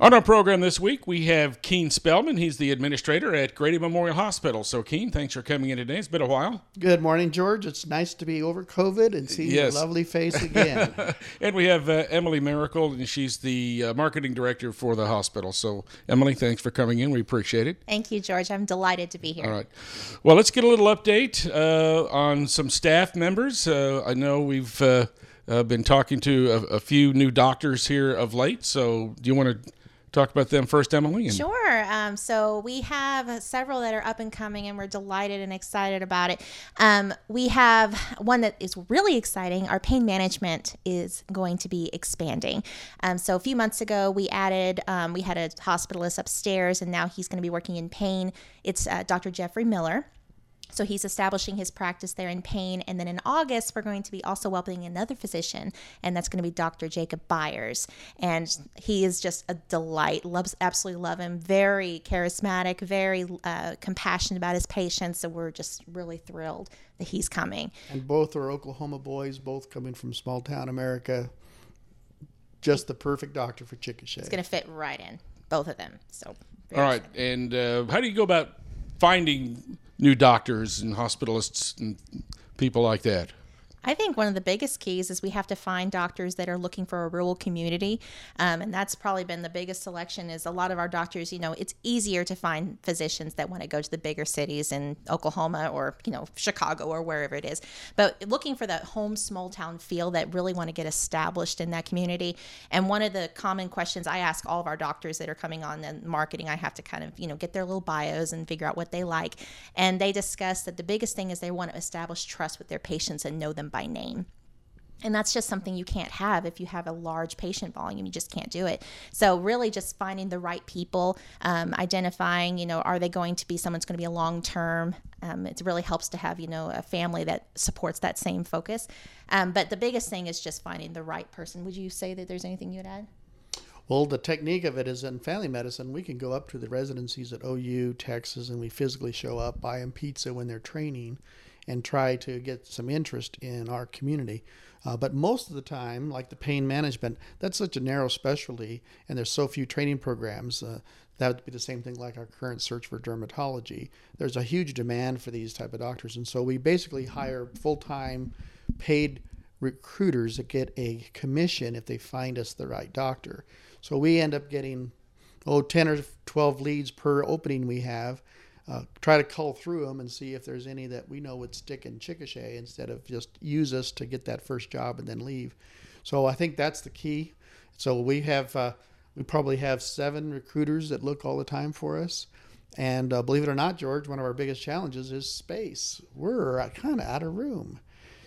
On our program this week, we have Kean Spellman. He's the administrator at Grady Memorial Hospital. So, Kean, thanks for coming in today. It's been a while. Good morning, George. It's nice to be over COVID and see Yes. your lovely face again. And we have uh, Emily Miracle, and she's the uh, marketing director for the hospital. So, Emily, thanks for coming in. We appreciate it. Thank you, George. I'm delighted to be here. All right. Well, let's get a little update uh, on some staff members. Uh, I know we've uh, uh, been talking to a, a few new doctors here of late. So, do you want to talk about them first, Emily? Sure. Um, so we have several that are up and coming, and we're delighted and excited about it. Um, we have one that is really exciting. Our pain management is going to be expanding. Um, so a few months ago, we added, um, we had a hospitalist upstairs, and now he's going to be working in pain. It's uh, Dr. Jeffrey Miller. So he's establishing his practice there in pain. And then in August, we're going to be also welcoming another physician, and that's going to be Dr. Jacob Byers. And he is just a delight. Loves absolutely love him. Very charismatic, very uh, compassionate about his patients. So we're just really thrilled that he's coming. and both are Oklahoma boys, both coming from small town America. Just the perfect doctor for Chickasha. It's going to fit right in, both of them. So All right. And uh, how do you go about finding new doctors and hospitalists and people like that? I think one of the biggest keys is we have to find doctors that are looking for a rural community, um, and that's probably been the biggest selection. Is a lot of our doctors, you know, it's easier to find physicians that want to go to the bigger cities in Oklahoma or you know Chicago or wherever it is, but looking for that home small town feel that really want to get established in that community. And one of the common questions I ask all of our doctors that are coming on in marketing, I have to kind of you know get their little bios and figure out what they like, and they discuss that the biggest thing is they want to establish trust with their patients and know them by name. And that's just something you can't have if you have a large patient volume. You just can't do it. So, really, just finding the right people, um, identifying, you know, are they going to be someone's going to be a long term? Um, it really helps to have, you know, a family that supports that same focus. Um, but the biggest thing is just finding the right person. Would you say that there's anything you'd add? Well, the technique of it is in family medicine, we can go up to the residencies at OU, Texas, and we physically show up, buy them pizza when they're training, and try to get some interest in our community. Uh, but most of the time, like the pain management, that's such a narrow specialty, and there's so few training programs. Uh, that would be the same thing like our current search for dermatology. There's a huge demand for these type of doctors, and so we basically hire full-time, paid recruiters that get a commission if they find us the right doctor. So we end up getting, oh, 10 or 12 leads per opening we have. Uh, try to cull through them and see if there's any that we know would stick in Chickasha instead of just use us to get that first job and then leave. So I think that's the key. So we have, uh, we probably have seven recruiters that look all the time for us. And uh, believe it or not, George, one of our biggest challenges is space. We're kind of out of room.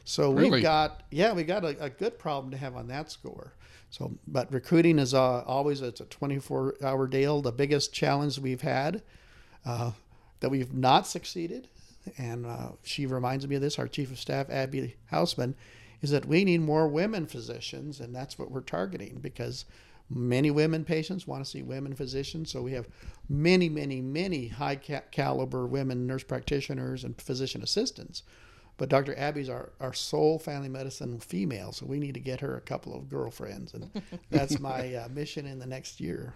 So Really? we've got, yeah, we got a, a good problem to have on that score. So, but recruiting is uh, always it's a 24 hour deal. The biggest challenge we've had uh, that we've not succeeded, and uh, she reminds me of this. Our chief of staff, Abby Hausman, is that we need more women physicians, and that's what we're targeting because many women patients want to see women physicians. So we have many, many, many high ca- caliber women nurse practitioners and physician assistants. But Dr. Abby's our, our sole family medicine female, so we need to get her a couple of girlfriends, and that's my uh, mission in the next year.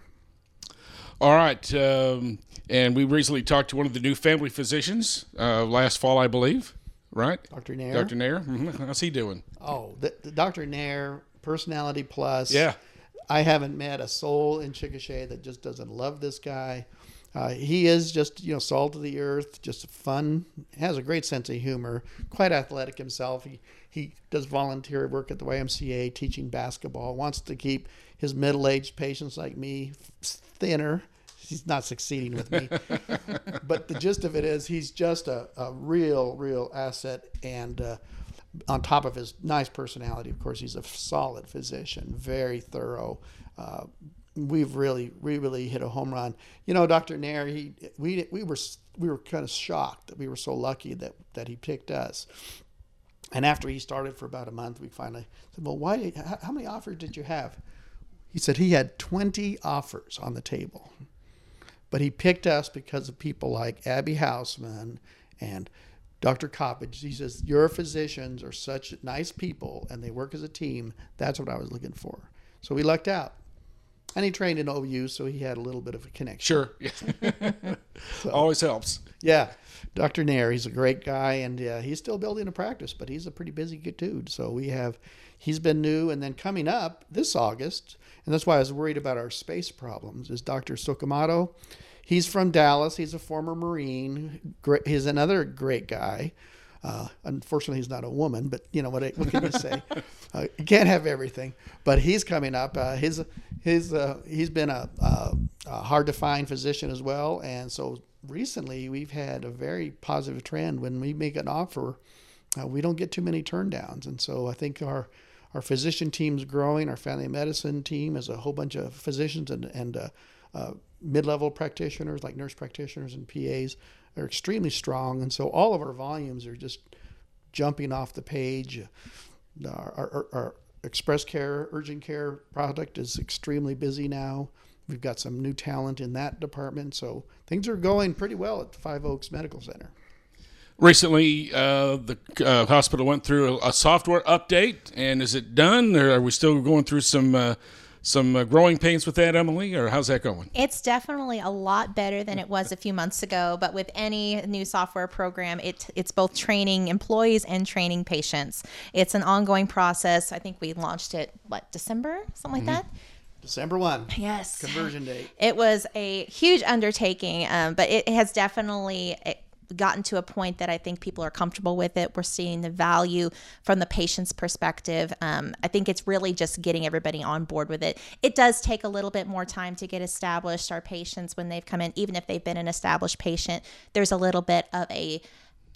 All right. Um, and we recently talked to one of the new family physicians uh, last fall, I believe. Right? Dr. Nair. Dr. Nair. Mhm. How's he doing? Oh, the, the Dr. Nair, personality plus. Yeah. I haven't met a soul in Chickasha that just doesn't love this guy. Uh, he is just, you know, salt of the earth, just fun, has a great sense of humor, quite athletic himself. He, he does volunteer work at the YMCA teaching basketball, wants to keep his middle aged patients like me thinner. He's not succeeding with me. but the gist of it is he's just a, a real, real asset. And uh, on top of his nice personality, of course, he's a solid physician, very thorough. Uh, we've really, we really hit a home run. You know, Dr. Nair, he, we, we were, we were kind of shocked that we were so lucky that, that he picked us. And after he started for about a month, we finally said, well, why, how, how many offers did you have? He said he had 20 offers on the table. But he picked us because of people like Abby Hausman and Dr. Coppage. He says, Your physicians are such nice people and they work as a team. That's what I was looking for. So we lucked out. and he trained in OU, so he had a little bit of a connection. Sure. Always helps. Yeah, Dr. Nair, he's a great guy, and uh, he's still building a practice, but he's a pretty busy dude. So we have, he's been new, and then coming up this August, and that's why I was worried about our space problems, is Dr. Sokomato. He's from Dallas. He's a former Marine. He's another great guy. Uh, unfortunately, he's not a woman, but you know what? What can you say? uh, you can't have everything. But he's coming up. Uh, his his uh, he's been a, a, a hard to find physician as well, and so recently we've had a very positive trend. When we make an offer, uh, we don't get too many turndowns, and so I think our our physician team's growing. Our family medicine team is a whole bunch of physicians and and uh, uh, mid-level practitioners like nurse practitioners and PAs are extremely strong, and so all of our volumes are just jumping off the page. Our, our, our express care, urgent care product is extremely busy now. We've got some new talent in that department, so things are going pretty well at Five Oaks Medical Center. Recently, uh, the uh, hospital went through a, a, software update, and is it done, or are we still going through some uh, some uh, growing pains with that, Emily, or how's that going? It's definitely a lot better than it was a few months ago. But with any new software program, it it's both training employees and training patients. It's an ongoing process. I think we launched it what December, something like mm-hmm. that. December 1. Yes. Conversion date. It was a huge undertaking, um, but it has definitely gotten to a point that I think people are comfortable with it. We're seeing the value from the patient's perspective. Um, I think it's really just getting everybody on board with it. It does take a little bit more time to get established. Our patients, when they've come in, even if they've been an established patient, there's a little bit of a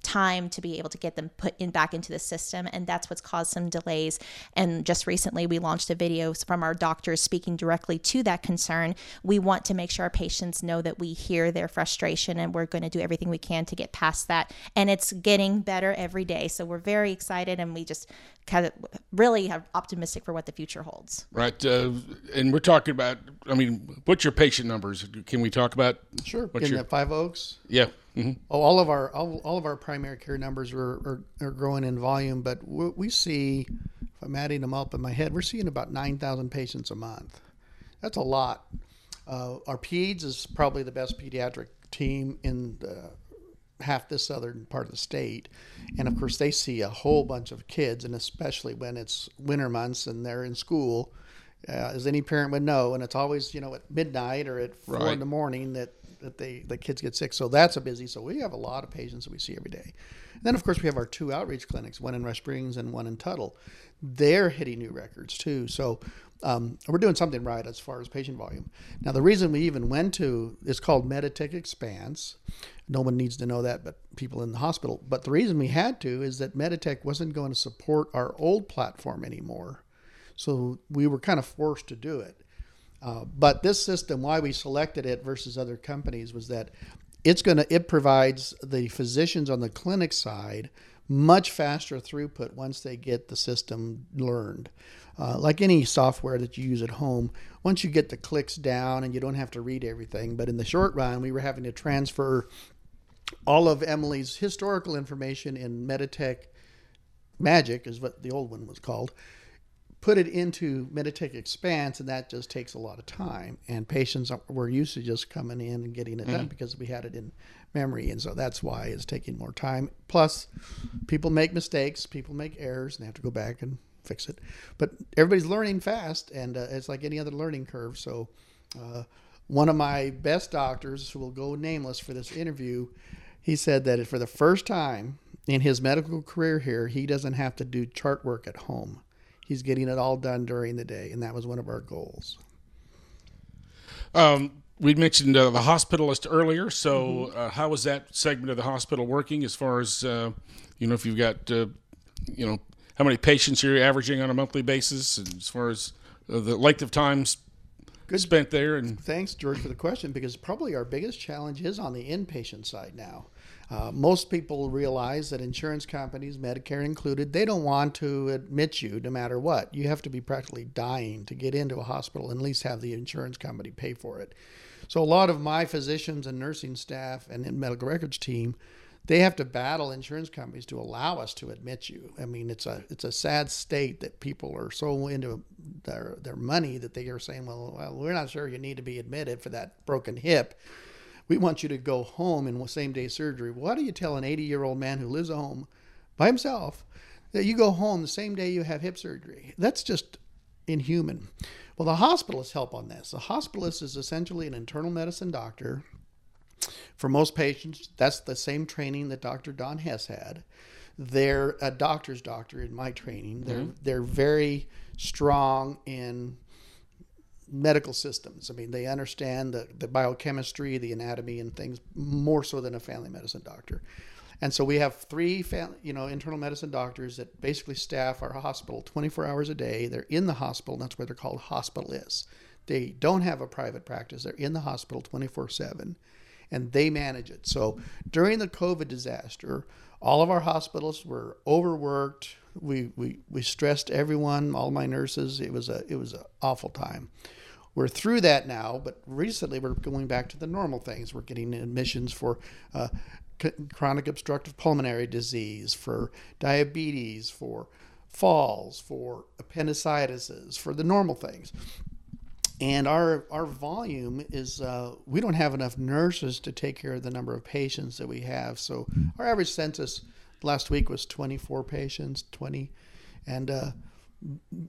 time to be able to get them put in back into the system and that's what's caused some delays. And just recently we launched a video from our doctors speaking directly to that concern. We want to make sure our patients know that we hear their frustration and we're going to do everything we can to get past that. And it's getting better every day so we're very excited and we just kind of really are optimistic for what the future holds. Right uh, and we're talking about i mean what's your patient numbers? Can we talk about sure in your, the five oaks? Yeah Mm-hmm. Oh, all of our all, all of our primary care numbers are, are, are growing in volume, but we see, if I'm adding them up in my head, we're seeing about nine thousand patients a month. That's a lot. Uh, our peds is probably the best pediatric team in the, half the southern part of the state, and of course they see a whole bunch of kids, and especially when it's winter months and they're in school. Uh, as any parent would know, and it's always you know at midnight or at four right. in the morning that that they the kids get sick. So that's a busy. So we have a lot of patients that we see every day. And then of course we have our two outreach clinics, one in Rush Springs and one in Tuttle. They're hitting new records too. So um, we're doing something right as far as patient volume. Now the reason we even went to it's called Meditech Expanse. No one needs to know that, but people in the hospital. But the reason we had to is that Meditech wasn't going to support our old platform anymore. So we were kind of forced to do it. Uh, but this system, why we selected it versus other companies, was that it's going to it provides the physicians on the clinic side much faster throughput once they get the system learned. Uh, like any software that you use at home, once you get the clicks down and you don't have to read everything, but in the short run, we were having to transfer all of Emily's historical information in Meditech Magic, is what the old one was called, put it into Meditech Expanse, and that just takes a lot of time. And patients were used to just coming in and getting it mm-hmm. done because we had it in memory, and so that's why it's taking more time. Plus, people make mistakes, people make errors, and they have to go back and fix it. But everybody's learning fast, and uh, it's like any other learning curve. So, uh, one of my best doctors, who will go nameless for this interview, he said that for the first time in his medical career here, he doesn't have to do chart work at home he's getting it all done during the day, and that was one of our goals. Um, we mentioned uh, the hospitalist earlier. So, mm-hmm. uh, how is that segment of the hospital working as far as uh, you know? If you've got uh, you know how many patients you're averaging on a monthly basis, and as far as uh, the length of times Good. spent there. And thanks, George, for the question because probably our biggest challenge is on the inpatient side now. Uh, most people realize that insurance companies, Medicare included, they don't want to admit you no matter what. You have to be practically dying to get into a hospital and at least have the insurance company pay for it. So a lot of my physicians and nursing staff and medical records team, they have to battle insurance companies to allow us to admit you. I mean, it's a it's a sad state that people are so into their their money that they are saying, well, well we're not sure you need to be admitted for that broken hip. We want you to go home in same day surgery. Why do you tell an 80 year old man who lives at home by himself that you go home the same day you have hip surgery? That's just inhuman. Well, the hospitalist help on this. The hospitalist is essentially an internal medicine doctor. For most patients, that's the same training that Dr. Don Hess had. They're a doctor's doctor in my training. They're mm-hmm. they're very strong in medical systems. I mean, they understand the, the biochemistry, the anatomy, and things more so than a family medicine doctor. And so we have three, family, you know, internal medicine doctors that basically staff our hospital 24 hours a day. They're in the hospital, and that's why they're called hospitalists. They don't have a private practice. They're in the hospital 24 7, and they manage it. So during the COVID disaster, all of our hospitals were overworked. We, we, we stressed everyone, all my nurses. It was a it was an awful time we're through that now, but recently we're going back to the normal things. We're getting admissions for uh, chronic obstructive pulmonary disease, for diabetes, for falls, for appendicitis, for the normal things. And our, our volume is, uh, we don't have enough nurses to take care of the number of patients that we have. So our average census last week was 24 patients, 20. And uh,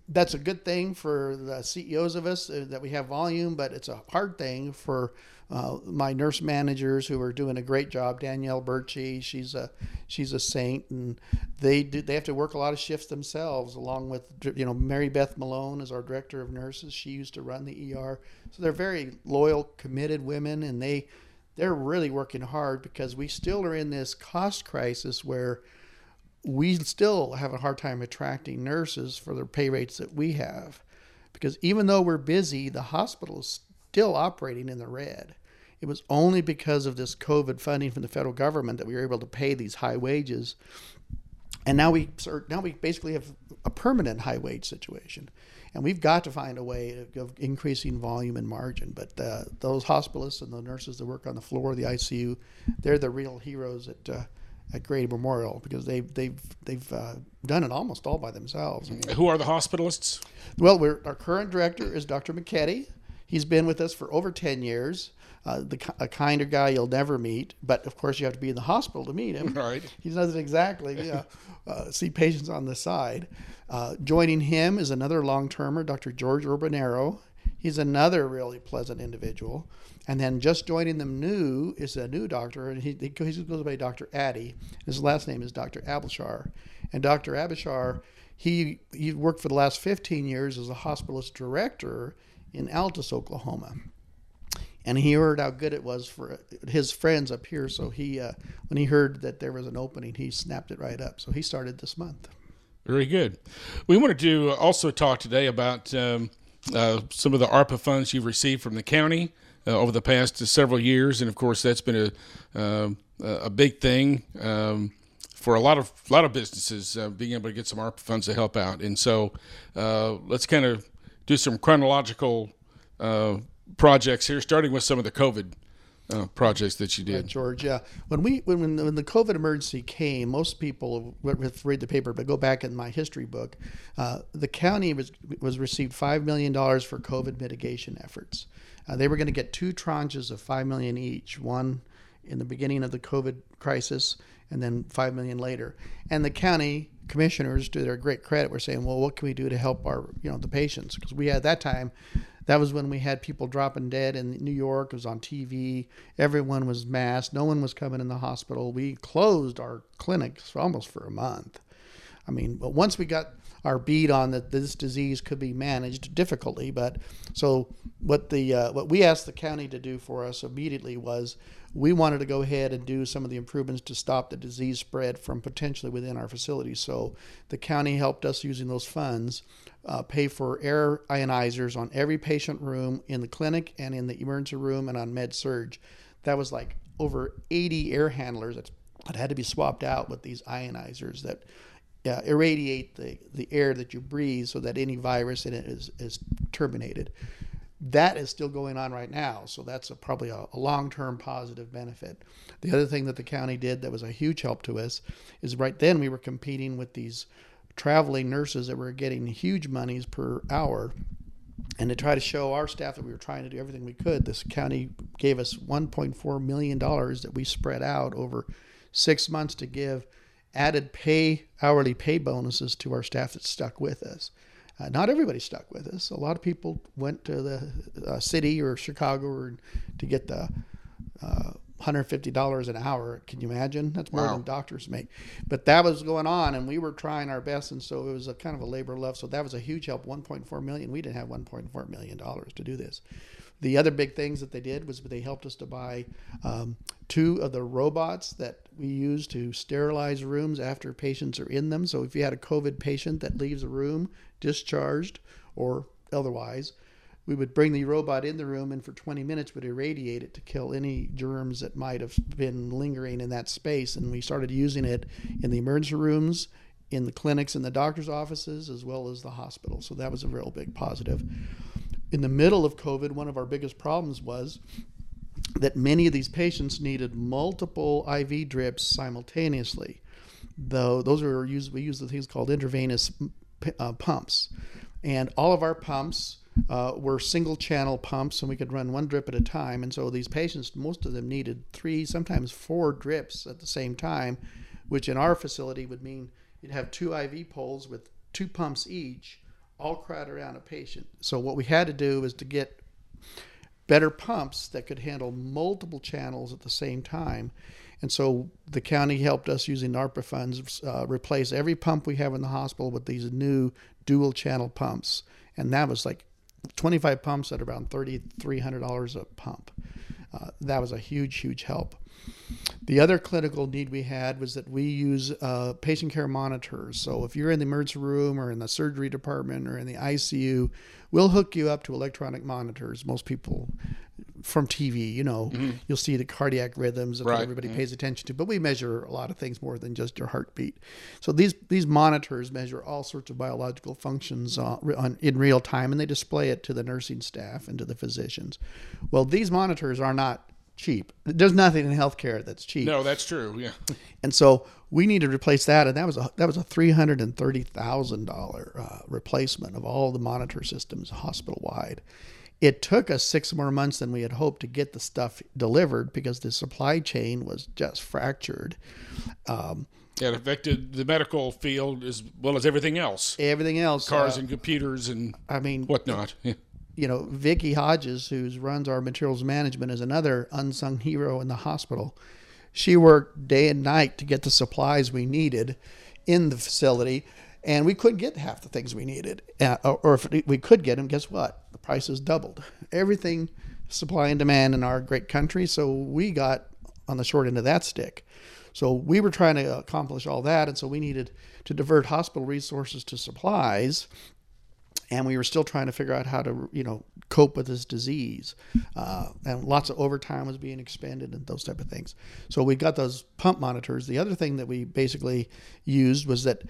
that's a good thing for the CEOs of us uh, that we have volume, but it's a hard thing for uh, my nurse managers who are doing a great job. Danielle Birchie, she's a she's a saint, and they do they have to work a lot of shifts themselves. Along with you know Mary Beth Malone is our director of nurses. She used to run the ER, so they're very loyal, committed women, and they they're really working hard because we still are in this cost crisis where we still have a hard time attracting nurses for the pay rates that we have because even though we're busy, the hospital is still operating in the red. It was only because of this COVID funding from the federal government that we were able to pay these high wages. And now we now we basically have a permanent high wage situation, and we've got to find a way of increasing volume and margin. But uh, those hospitalists and the nurses that work on the floor of the ICU, they're the real heroes that uh, at Grady Memorial because they've they've they've uh, done it almost all by themselves. Who are the hospitalists? Well, our current director is Dr. McKetty. He's been with us for over ten years. Uh, the, a kinder guy you'll never meet, but of course you have to be in the hospital to meet him. Right. He doesn't exactly uh, uh, see patients on the side. Uh, joining him is another long-termer, Dr. George Urbanero. He's another really pleasant individual. And then just joining them new is a new doctor, and he, he goes by Dr. Addy. His last name is Dr. Abishar. And Dr. Abishar, he, he worked for the last 15 years as a hospitalist director in Altus, Oklahoma. And he heard how good it was for his friends up here. So he, uh, when he heard that there was an opening, he snapped it right up. So he started this month. Very good. We wanted to also talk today about um, uh, some of the ARPA funds you've received from the county uh, over the past several years, and of course that's been a uh, a big thing um, for a lot of a lot of businesses uh, being able to get some ARPA funds to help out. And so uh, let's kind of do some chronological projects here, starting with some of the COVID uh, projects that you did. Right, George, yeah. When we when, when the COVID emergency came, most people read the paper, but go back in my history book. Uh, the county was was received five million dollars for COVID mitigation efforts. Uh, they were going to get two tranches of five million each. One in the beginning of the COVID crisis, and then five million later. And the county commissioners, to their great credit, were saying, "Well, what can we do to help our you know the patients?" Because we had that time that was when we had people dropping dead in New York. It was on TV. Everyone was masked. No one was coming in the hospital. We closed our clinics for almost for a month. I mean, but once we got our beat on that this disease could be managed difficultly, but so what the uh, what we asked the county to do for us immediately was we wanted to go ahead and do some of the improvements to stop the disease spread from potentially within our facility. So the county helped us using those funds uh, pay for air ionizers on every patient room in the clinic and in the emergency room and on med surge. That was like over 80 air handlers that, had to be swapped out with these ionizers that uh, irradiate the, the air that you breathe so that any virus in it is, is terminated. That is still going on right now, so that's a, probably a, a long-term positive benefit. The other thing that the county did that was a huge help to us is right then we were competing with these traveling nurses that were getting huge monies per hour and to try to show our staff that we were trying to do everything we could, this county gave us $1.4 million that we spread out over six months to give added pay, hourly pay bonuses to our staff that stuck with us. Uh, not everybody stuck with us. A lot of people went to the uh, city or Chicago or to get the uh, $150 an hour. Can you imagine? That's more Wow. than doctors make. But that was going on, and we were trying our best, and so it was a kind of a labor of love. So that was a huge help. 1.4 million. We didn't have 1.4 million dollars to do this. The other big things that they did was they helped us to buy um, two of the robots that we use to sterilize rooms after patients are in them. So if you had a COVID patient that leaves a room discharged or otherwise, we would bring the robot in the room and for 20 minutes would irradiate it to kill any germs that might have been lingering in that space. And we started using it in the emergency rooms, in the clinics, in the doctor's offices, as well as the hospital. So that was a real big positive. In the middle of COVID, one of our biggest problems was that many of these patients needed multiple IV drips simultaneously. Though those are used, we use the things called intravenous uh, pumps, and all of our pumps uh, were single channel pumps, and we could run one drip at a time. And so these patients, most of them needed three, sometimes four drips at the same time, which in our facility would mean you'd have two IV poles with two pumps each, all crowded around a patient. So what we had to do was to get better pumps that could handle multiple channels at the same time. And so the county helped us using ARPA funds uh, replace every pump we have in the hospital with these new dual channel pumps. And that was like 25 pumps at around $3,300 a pump. Uh, that was a huge, huge help. The other clinical need we had was that we use uh, patient care monitors. So if you're in the emergency room or in the surgery department or in the ICU, we'll hook you up to electronic monitors. Most people from TV, you know, you'll see the cardiac rhythms that Right. everybody pays attention to. But we measure a lot of things more than just your heartbeat. So these these monitors measure all sorts of biological functions uh, on, in real time, and they display it to the nursing staff and to the physicians. Well, these monitors are not cheap. There's nothing in healthcare that's cheap. No, that's true. Yeah. And so we need to replace that, and that was a that was a three hundred and thirty thousand dollar uh, replacement of all the monitor systems hospital wide. It took us six more months than we had hoped to get the stuff delivered because the supply chain was just fractured. Um, It affected the medical field as well as everything else everything else, cars uh, and computers and I mean, whatnot. Yeah. You know, Vicky Hodges, who runs our materials management, is another unsung hero in the hospital. She worked day and night to get the supplies we needed in the facility, and we couldn't get half the things we needed. Uh, or- or if we could get them, guess what? The prices doubled. Everything, supply and demand in our great country. So we got on the short end of that stick. So we were trying to accomplish all that, and so we needed to divert hospital resources to supplies and we were still trying to figure out how to you know cope with this disease uh, and lots of overtime was being expended and those type of things. So we got those pump monitors. The other thing that we basically used was that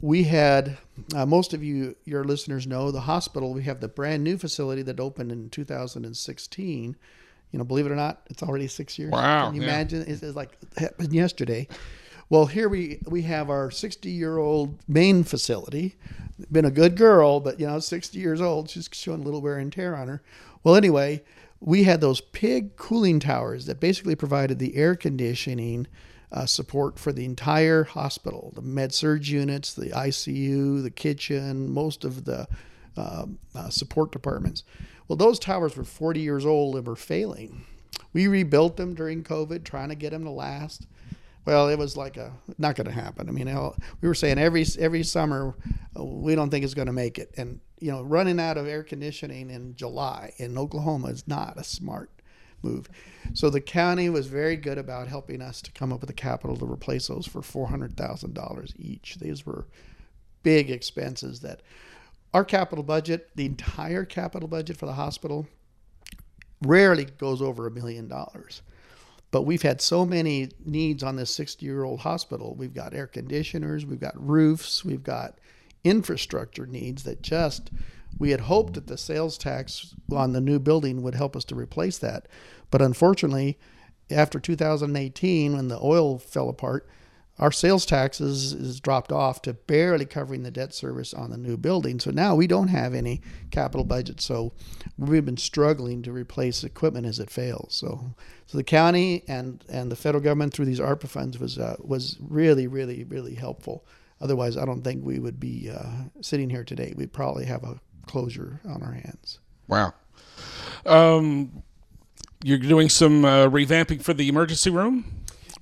we had uh, most of you your listeners know the hospital. We have the brand new facility that opened in 2016 you know believe it or not it's already six years. Wow, can you yeah. imagine? It's, it's like it happened yesterday well, here we we have our 60 year old main facility. Been a good girl, but you know, 60 years old, she's showing a little wear and tear on her. Well, anyway, we had those pig cooling towers that basically provided the air conditioning uh, support for the entire hospital, the med surge units, the ICU, the kitchen, most of the um, uh, support departments. Well, those towers were 40 years old and were failing. We rebuilt them during COVID, trying to get them to last. Well, it was like a not going to happen. I mean, we were saying every every summer uh, we don't think it's going to make it, and you know, running out of air conditioning in July in Oklahoma is not a smart move. So the county was very good about helping us to come up with the capital to replace those for four hundred thousand dollars each. These were big expenses that our capital budget, the entire capital budget for the hospital, rarely goes over a million dollars. But we've had so many needs on this 60 year old hospital. We've got air conditioners, we've got roofs, we've got infrastructure needs that just We had hoped that the sales tax on the new building would help us to replace that. But unfortunately, after 2018, when the oil fell apart, our sales taxes is dropped off to barely covering the debt service on the new building. So now we don't have any capital budget. So we've been struggling to replace equipment as it fails. So so the county and and the federal government through these ARPA funds was uh, was really really really helpful. Otherwise, I don't think we would be uh, sitting here today. We'd probably have a closure on our hands. Wow. Um, you're doing some uh, revamping for the emergency room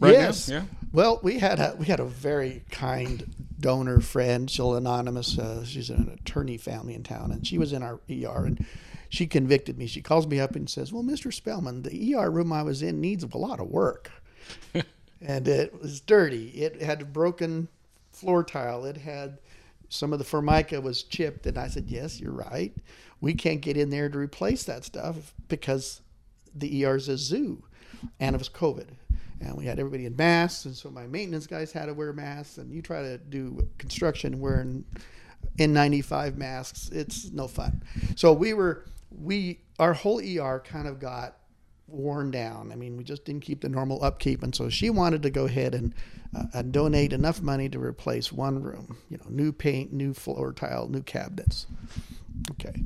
right yes. now? Yeah. Well, we had a we had a very kind donor friend. She's anonymous. Uh, she's an attorney family in town, and she was in our ER, and she convicted me. She calls me up and says, "Well, Mr. Spellman, the ER room I was in needs a lot of work, and it was dirty. It had broken floor tile. It had some of the formica was chipped." And I said, "Yes, you're right. We can't get in there to replace that stuff because the ER is a zoo, and it was COVID." And we had everybody in masks and so my maintenance guys had to wear masks and you try to do construction wearing n95 masks it's no fun. So we were we our whole er kind of got worn down. I mean we just didn't keep the normal upkeep and so she wanted to go ahead and, uh, and donate enough money to replace one room you know new paint new floor tile new cabinets. Okay.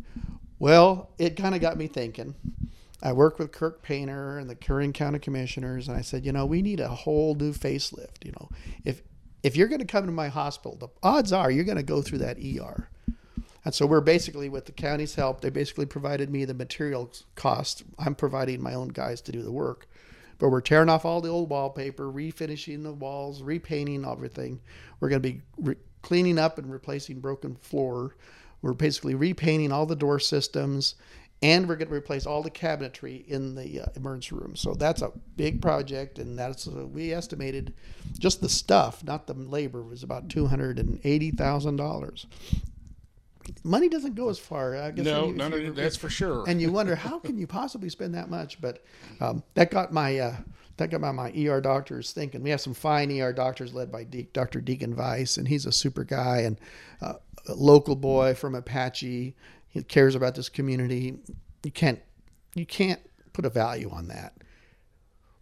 Well it kind of got me thinking I worked with Kirk Painter and the Kern County Commissioners, and I said, you know, we need a whole new facelift. You know, if if you're going to come to my hospital, the odds are you're going to go through that ER. And so we're basically, with the county's help, they basically provided me the material cost. I'm providing my own guys to do the work. But we're tearing off all the old wallpaper, refinishing the walls, repainting everything. We're going to be re- cleaning up and replacing broken floor. We're basically repainting all the door systems and we're going to replace all the cabinetry in the uh, emergency room. So that's a big project, and that's uh, we estimated just the stuff, not the labor, was about two hundred and eighty thousand dollars. Money doesn't go as far. I guess No, you- no, if no, that's for sure. And you wonder how can you possibly spend that much? But um, that got my uh, that got my, my ER doctors thinking. We have some fine ER doctors led by De- Dr. Deacon Weiss, and he's a super guy and uh, a local boy from Apache. He cares about this community. You can't you can't put a value on that.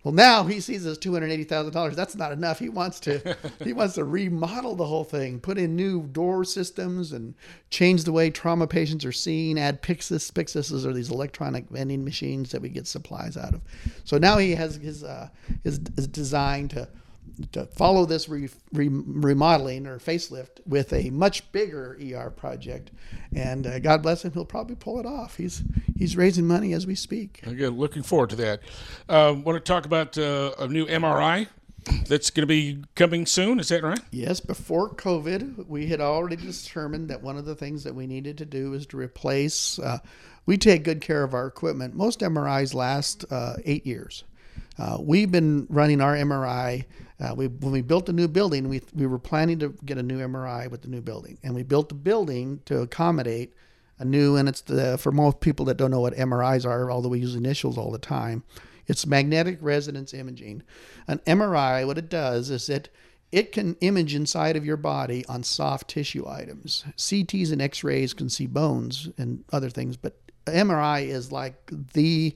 Well, now he sees this two hundred eighty thousand dollars. That's not enough. He wants to he wants to remodel the whole thing, put in new door systems, and change the way trauma patients are seen. Add Pyxis. Pyxis are these electronic vending machines that we get supplies out of. So now he has his uh, his, his design to to follow this re, re, remodeling or facelift with a much bigger ER project, and uh, God bless him, he'll probably pull it off. He's he's raising money as we speak. Again, looking forward to that. Uh, want to talk about uh, a new MRI that's going to be coming soon? Is that right? Yes, before COVID, we had already determined that one of the things that we needed to do is to replace. Uh, we take good care of our equipment. Most MRIs last uh, eight years. Uh, we've been running our MRI. Uh, we, when we built the new building, we, we were planning to get a new MRI with the new building, and we built the building to accommodate a new. And it's the for most people that don't know what MRIs are, although we use initials all the time, it's magnetic resonance imaging. An MRI, what it does is it it can image inside of your body on soft tissue items. CTs and X-rays can see bones and other things, but MRI is like the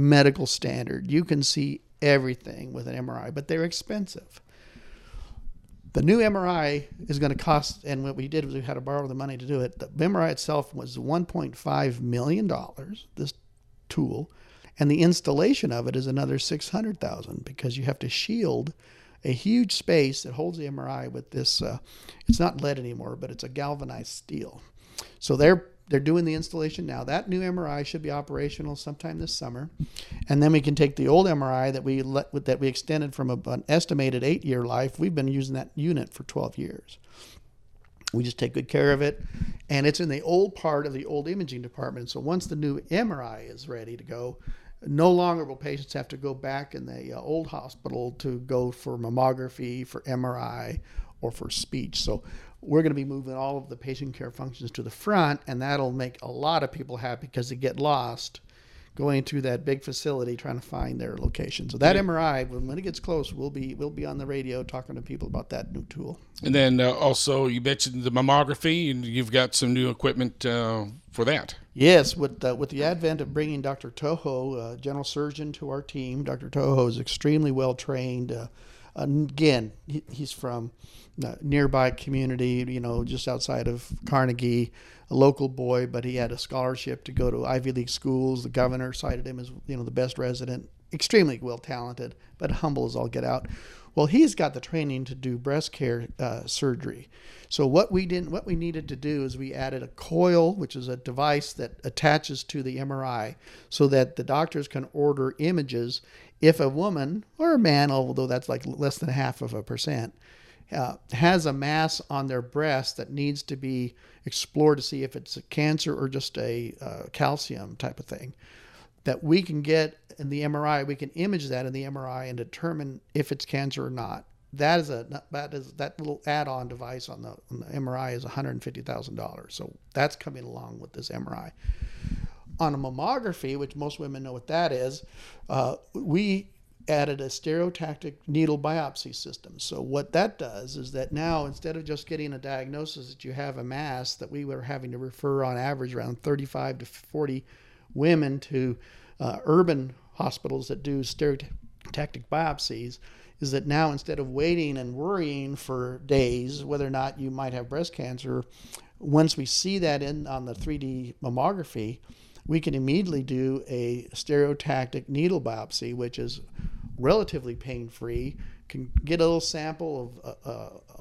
medical standard. You can see everything with an MRI, but they're expensive. The new MRI is going to cost, and what we did was we had to borrow the money to do it. The MRI itself was $1.5 million, this tool, and the installation of it is another 600000 because you have to shield a huge space that holds the MRI with this. Uh, it's not lead anymore, but it's a galvanized steel. So they're they're doing the installation now. That new MRI should be operational sometime this summer, and then we can take the old MRI that we let that we extended from a, an estimated eight year life. We've been using that unit for 12 years. We just take good care of it, and it's in the old part of the old imaging department. So once the new MRI is ready to go, no longer will patients have to go back in the uh, old hospital to go for mammography, for MRI, or for speech. So we're going to be moving all of the patient care functions to the front, and that'll make a lot of people happy because they get lost. going to that big facility trying to find their location. So that MRI, when, when it gets close, we'll be we'll be on the radio talking to people about that new tool. And then uh, also, you mentioned the mammography, and you've got some new equipment uh, for that. Yes, with uh, with the advent of bringing Dr. Toho, uh, general surgeon, to our team, Dr. Toho is extremely well trained. Again, he, he's from a nearby community, you know, just outside of Carnegie, a local boy, but he had a scholarship to go to Ivy League schools. The governor cited him as you know the best resident. Extremely well talented, but humble as all get out. Well, he's got the training to do breast care uh, surgery. So what we didn't, what we needed to do is we added a coil, which is a device that attaches to the MRI, so that the doctors can order images if a woman or a man, although that's like less than half of a percent, uh, has a mass on their breast that needs to be explored to see if it's a cancer or just a uh, calcium type of thing that we can get in the MRI, we can image that in the MRI and determine if it's cancer or not. That is a that is that little add-on device on the, on the MRI is one hundred fifty thousand dollars. So that's coming along with this MRI. On a mammography, which most women know what that is, uh, we added a stereotactic needle biopsy system. So what that does is that now instead of just getting a diagnosis that you have a mass, that we were having to refer on average around 35 to 40 women to uh, urban hospitals that do stereotactic biopsies is that now instead of waiting and worrying for days whether or not you might have breast cancer, once we see that in on the 3D mammography, we can immediately do a stereotactic needle biopsy, which is relatively pain free. Can get a little sample of a,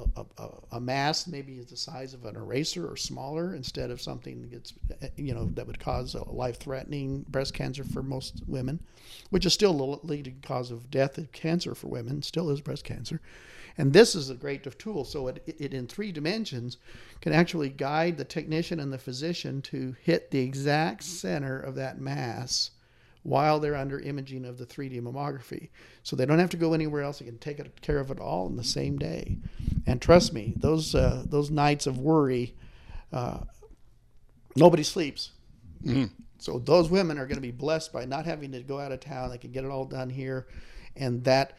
a, a, a, mass, maybe the size of an eraser or smaller, instead of something that gets, eh, you know, that would cause a life threatening breast cancer for most women, which is still the leading cause of death of cancer for women, still is breast cancer. And this is a great tool. So it, it in three dimensions can actually guide the technician and the physician to hit the exact center of that mass while they're under imaging of the 3D mammography. So they don't have to go anywhere else. They can take care of it all in the same day. And trust me, those uh, those nights of worry, uh, nobody sleeps. Mm-hmm. So those women are going to be blessed by not having to go out of town. They can get it all done here, and that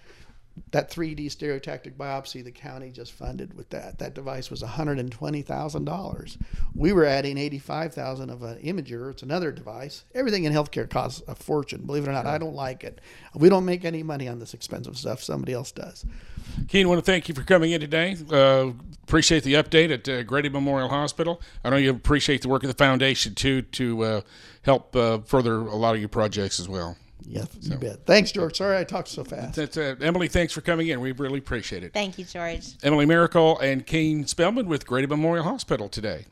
that 3D stereotactic biopsy the county just funded with that. That device was $120,000. We were adding 85,000 of an imager. It's another device. Everything in healthcare costs a fortune. Believe it or not, I don't like it. We don't make any money on this expensive stuff. Somebody else does. Kean, want to thank you for coming in today. Uh, appreciate the update at uh, Grady Memorial Hospital. I know you appreciate the work of the foundation too to uh, help uh, further a lot of your projects as well. Yeah, you bet. Thanks, George. Sorry I talked so fast. That's, uh, Emily, thanks for coming in. We really appreciate it. Thank you, George. Emily Miracle and Kean Spellman with Grady Memorial Hospital today.